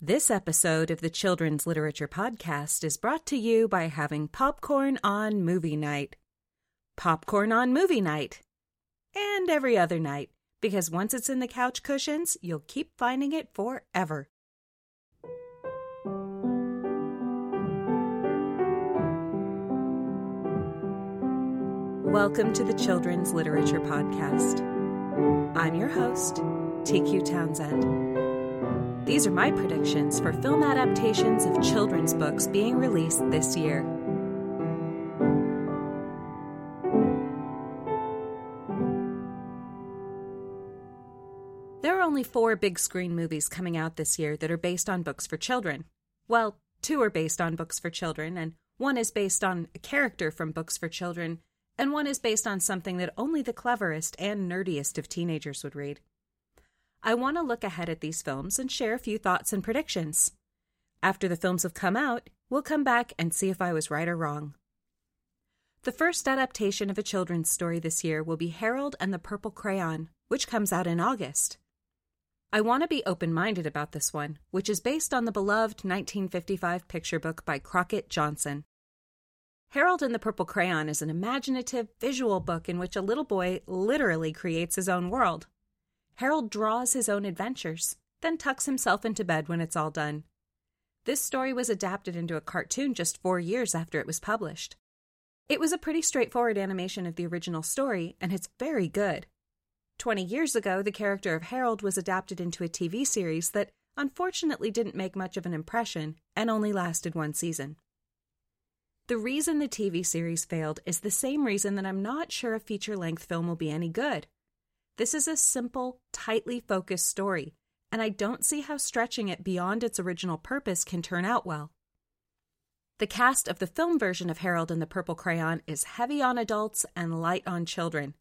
This episode of the Children's Literature Podcast is brought to you by having popcorn on movie night. Popcorn on movie night. And every other night, because once it's in the couch cushions, you'll keep finding it forever. Welcome to the Children's Literature Podcast. I'm your host, TQ Townsend. These are my predictions for film adaptations of children's books being released this year. There are only four big screen movies coming out this year that are based on books for children. Well, two are based on books for children, and one is based on a character from books for children, and one is based on something that only the cleverest and nerdiest of teenagers would read. I want to look ahead at these films and share a few thoughts and predictions. After the films have come out, we'll come back and see if I was right or wrong. The first adaptation of a children's story this year will be Harold and the Purple Crayon, which comes out in August. I want to be open minded about this one, which is based on the beloved 1955 picture book by Crockett Johnson. Harold and the Purple Crayon is an imaginative, visual book in which a little boy literally creates his own world. Harold draws his own adventures, then tucks himself into bed when it's all done. This story was adapted into a cartoon just four years after it was published. It was a pretty straightforward animation of the original story, and it's very good. Twenty years ago, the character of Harold was adapted into a TV series that unfortunately didn't make much of an impression and only lasted one season. The reason the TV series failed is the same reason that I'm not sure a feature length film will be any good. This is a simple, tightly focused story, and I don't see how stretching it beyond its original purpose can turn out well. The cast of the film version of Harold and the Purple Crayon is heavy on adults and light on children.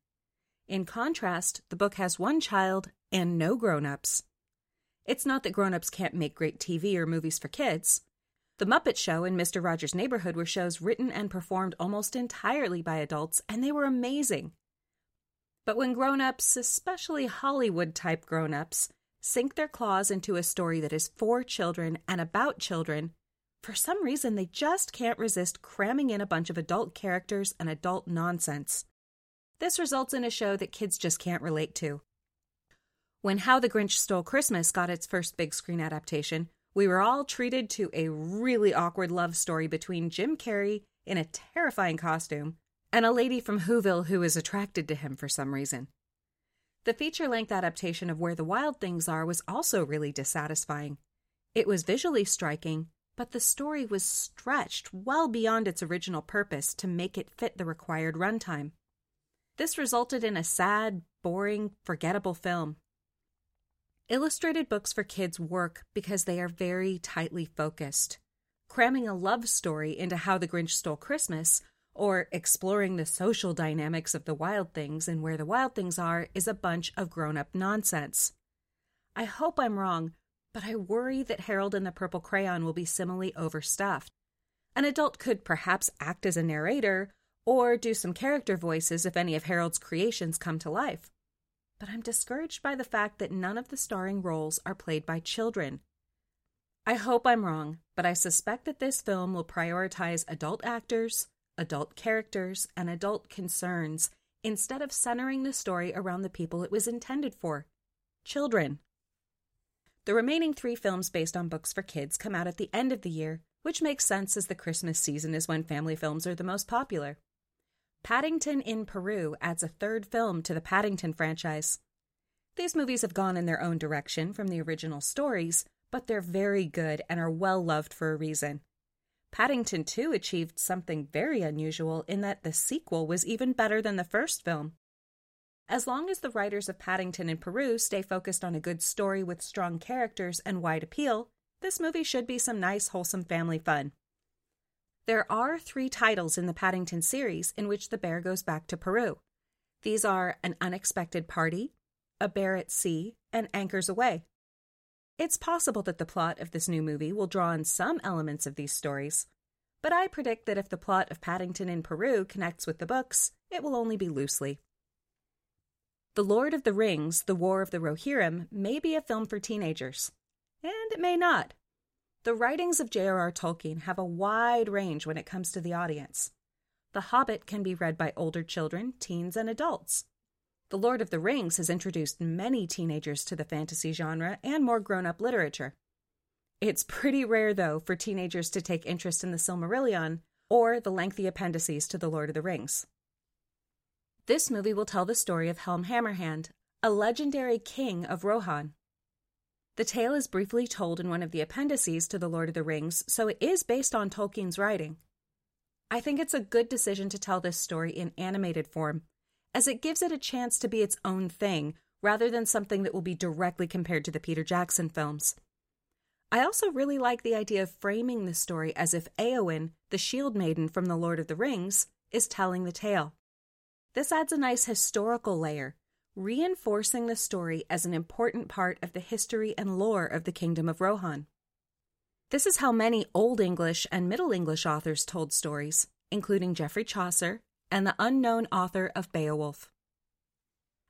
In contrast, the book has one child and no grown ups. It's not that grown ups can't make great TV or movies for kids. The Muppet Show and Mr. Rogers' Neighborhood were shows written and performed almost entirely by adults, and they were amazing. But when grown ups, especially Hollywood type grown ups, sink their claws into a story that is for children and about children, for some reason they just can't resist cramming in a bunch of adult characters and adult nonsense. This results in a show that kids just can't relate to. When How the Grinch Stole Christmas got its first big screen adaptation, we were all treated to a really awkward love story between Jim Carrey in a terrifying costume and a lady from Whoville who is attracted to him for some reason. The feature length adaptation of Where the Wild Things Are was also really dissatisfying. It was visually striking, but the story was stretched well beyond its original purpose to make it fit the required runtime. This resulted in a sad, boring, forgettable film. Illustrated books for kids work because they are very tightly focused. Cramming a love story into How the Grinch Stole Christmas or exploring the social dynamics of the wild things and where the wild things are is a bunch of grown up nonsense. I hope I'm wrong, but I worry that Harold and the Purple Crayon will be similarly overstuffed. An adult could perhaps act as a narrator or do some character voices if any of Harold's creations come to life but I'm discouraged by the fact that none of the starring roles are played by children. I hope I'm wrong, but I suspect that this film will prioritize adult actors, adult characters, and adult concerns instead of centering the story around the people it was intended for children. The remaining three films based on books for kids come out at the end of the year, which makes sense as the Christmas season is when family films are the most popular. Paddington in Peru adds a third film to the Paddington franchise. These movies have gone in their own direction from the original stories, but they're very good and are well loved for a reason. Paddington 2 achieved something very unusual in that the sequel was even better than the first film. As long as the writers of Paddington in Peru stay focused on a good story with strong characters and wide appeal, this movie should be some nice, wholesome family fun. There are three titles in the Paddington series in which the bear goes back to Peru. These are An Unexpected Party, A Bear at Sea, and Anchors Aweigh. It's possible that the plot of this new movie will draw on some elements of these stories, but I predict that if the plot of Paddington in Peru connects with the books, it will only be loosely. The Lord of the Rings, The War of the Rohirrim may be a film for teenagers, and it may not. The writings of J.R.R. Tolkien have a wide range when it comes to the audience. The Hobbit can be read by older children, teens, and adults. The Lord of the Rings has introduced many teenagers to the fantasy genre and more grown up literature. It's pretty rare, though, for teenagers to take interest in the Silmarillion or the lengthy appendices to The Lord of the Rings. This movie will tell the story of Helm Hammerhand, a legendary king of Rohan. The tale is briefly told in one of the appendices to The Lord of the Rings, so it is based on Tolkien's writing. I think it's a good decision to tell this story in animated form, as it gives it a chance to be its own thing rather than something that will be directly compared to the Peter Jackson films. I also really like the idea of framing the story as if Eowyn, the shield maiden from The Lord of the Rings, is telling the tale. This adds a nice historical layer reinforcing the story as an important part of the history and lore of the Kingdom of Rohan. This is how many Old English and Middle English authors told stories, including Geoffrey Chaucer and the unknown author of Beowulf.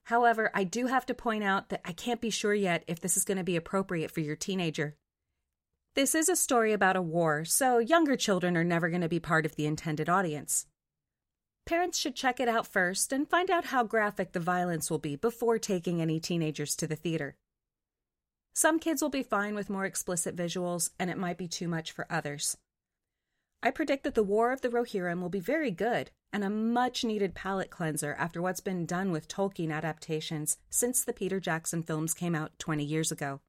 However, I do have to point out that I can't be sure yet if this is going to be appropriate for your teenager. This is a story about a war, so younger children are never going to be part of the intended audience. Parents should check it out first and find out how graphic the violence will be before taking any teenagers to the theater. Some kids will be fine with more explicit visuals, and it might be too much for others. I predict that The War of the Rohirrim will be very good and a much needed palate cleanser after what's been done with Tolkien adaptations since the Peter Jackson films came out 20 years ago.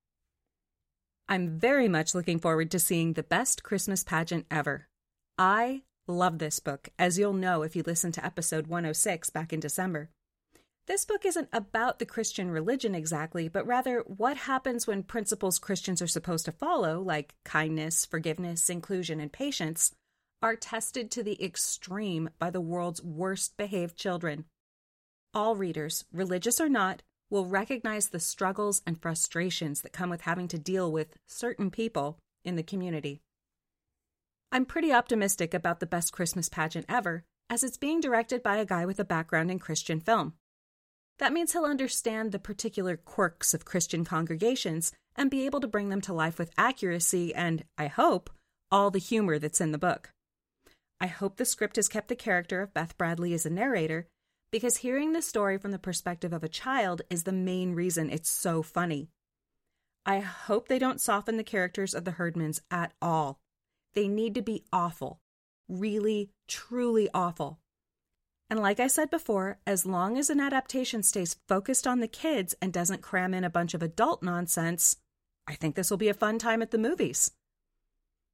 I'm very much looking forward to seeing the best Christmas pageant ever. I Love this book, as you'll know if you listened to episode 106 back in December. This book isn't about the Christian religion exactly, but rather what happens when principles Christians are supposed to follow, like kindness, forgiveness, inclusion, and patience, are tested to the extreme by the world's worst behaved children. All readers, religious or not, will recognize the struggles and frustrations that come with having to deal with certain people in the community. I'm pretty optimistic about the best Christmas pageant ever, as it's being directed by a guy with a background in Christian film. That means he'll understand the particular quirks of Christian congregations and be able to bring them to life with accuracy and, I hope, all the humor that's in the book. I hope the script has kept the character of Beth Bradley as a narrator, because hearing the story from the perspective of a child is the main reason it's so funny. I hope they don't soften the characters of the Herdmans at all. They need to be awful. Really, truly awful. And like I said before, as long as an adaptation stays focused on the kids and doesn't cram in a bunch of adult nonsense, I think this will be a fun time at the movies.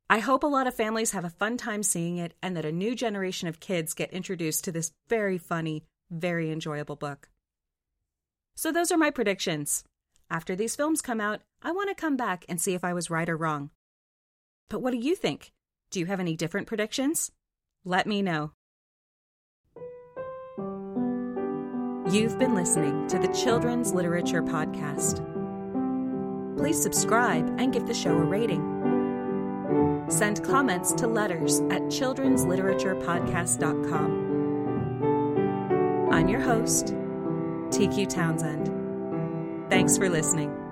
I hope a lot of families have a fun time seeing it and that a new generation of kids get introduced to this very funny, very enjoyable book. So, those are my predictions. After these films come out, I want to come back and see if I was right or wrong. But what do you think? Do you have any different predictions? Let me know. You've been listening to the Children's Literature Podcast. Please subscribe and give the show a rating. Send comments to letters at children'sliteraturepodcast.com. I'm your host, TQ Townsend. Thanks for listening.